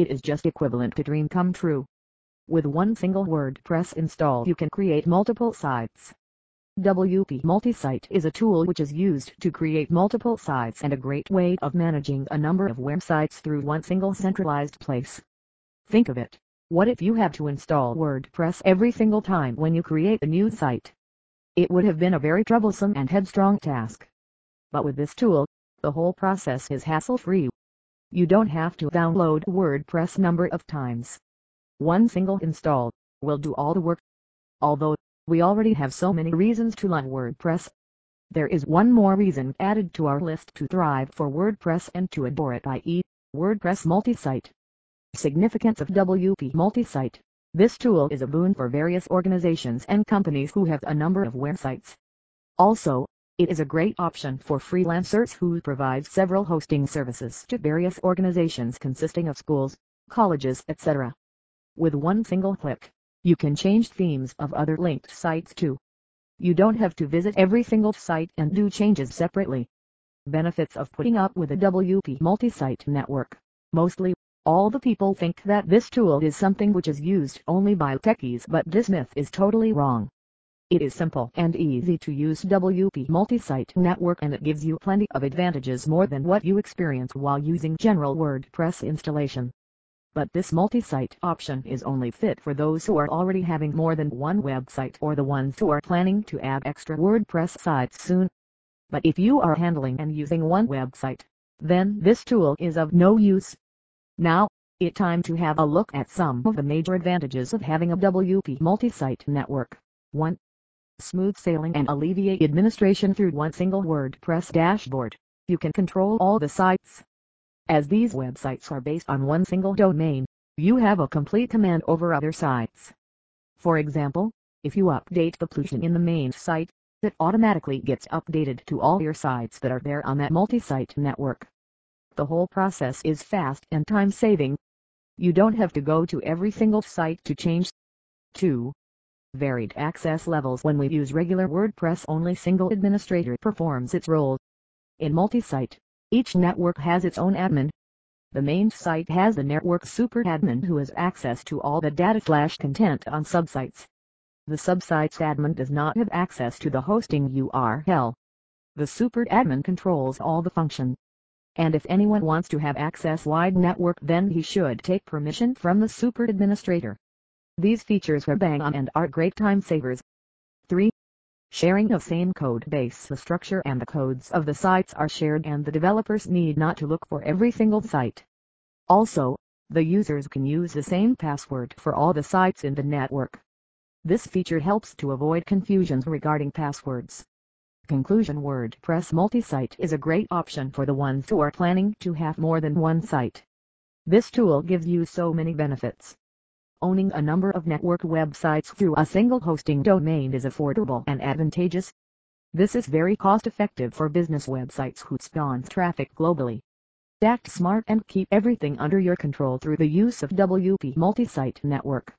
It is just equivalent to dream come true. With one single WordPress install you can create multiple sites. WP Multisite is a tool which is used to create multiple sites and a great way of managing a number of websites through one single centralized place. Think of it. What if you had to install WordPress every single time when you create a new site? It would have been a very troublesome and headstrong task. But with this tool, the whole process is hassle-free. You don't have to download WordPress number of times. One single install will do all the work. Although, we already have so many reasons to love WordPress. There is one more reason added to our list to thrive for WordPress and to adore it i.e., WordPress Multisite. Significance of WP Multisite This tool is a boon for various organizations and companies who have a number of websites. Also, it is a great option for freelancers who provide several hosting services to various organizations consisting of schools, colleges, etc. With one single click, you can change themes of other linked sites too. You don't have to visit every single site and do changes separately. Benefits of putting up with a WP multi-site network. Mostly, all the people think that this tool is something which is used only by techies but this myth is totally wrong. It is simple and easy to use WP multi-site network and it gives you plenty of advantages more than what you experience while using general WordPress installation but this multi-site option is only fit for those who are already having more than one website or the ones who are planning to add extra WordPress sites soon. But if you are handling and using one website, then this tool is of no use. Now, it's time to have a look at some of the major advantages of having a WP multi-site network. 1. Smooth sailing and alleviate administration through one single WordPress dashboard. You can control all the sites, as these websites are based on one single domain, you have a complete command over other sites. For example, if you update the plugin in the main site, it automatically gets updated to all your sites that are there on that multi-site network. The whole process is fast and time-saving. You don't have to go to every single site to change. 2. Varied access levels When we use regular WordPress only single administrator performs its role. In multi-site, each network has its own admin. The main site has the network super admin who has access to all the data slash content on subsites. The subsite's admin does not have access to the hosting URL. The super admin controls all the function. And if anyone wants to have access wide network then he should take permission from the super administrator. These features are bang on and are great time savers. 3. Sharing of same code base The structure and the codes of the sites are shared and the developers need not to look for every single site. Also, the users can use the same password for all the sites in the network. This feature helps to avoid confusions regarding passwords. Conclusion WordPress multi-site is a great option for the ones who are planning to have more than one site. This tool gives you so many benefits. Owning a number of network websites through a single hosting domain is affordable and advantageous. This is very cost-effective for business websites who spawn traffic globally. Act smart and keep everything under your control through the use of WP Multisite Network.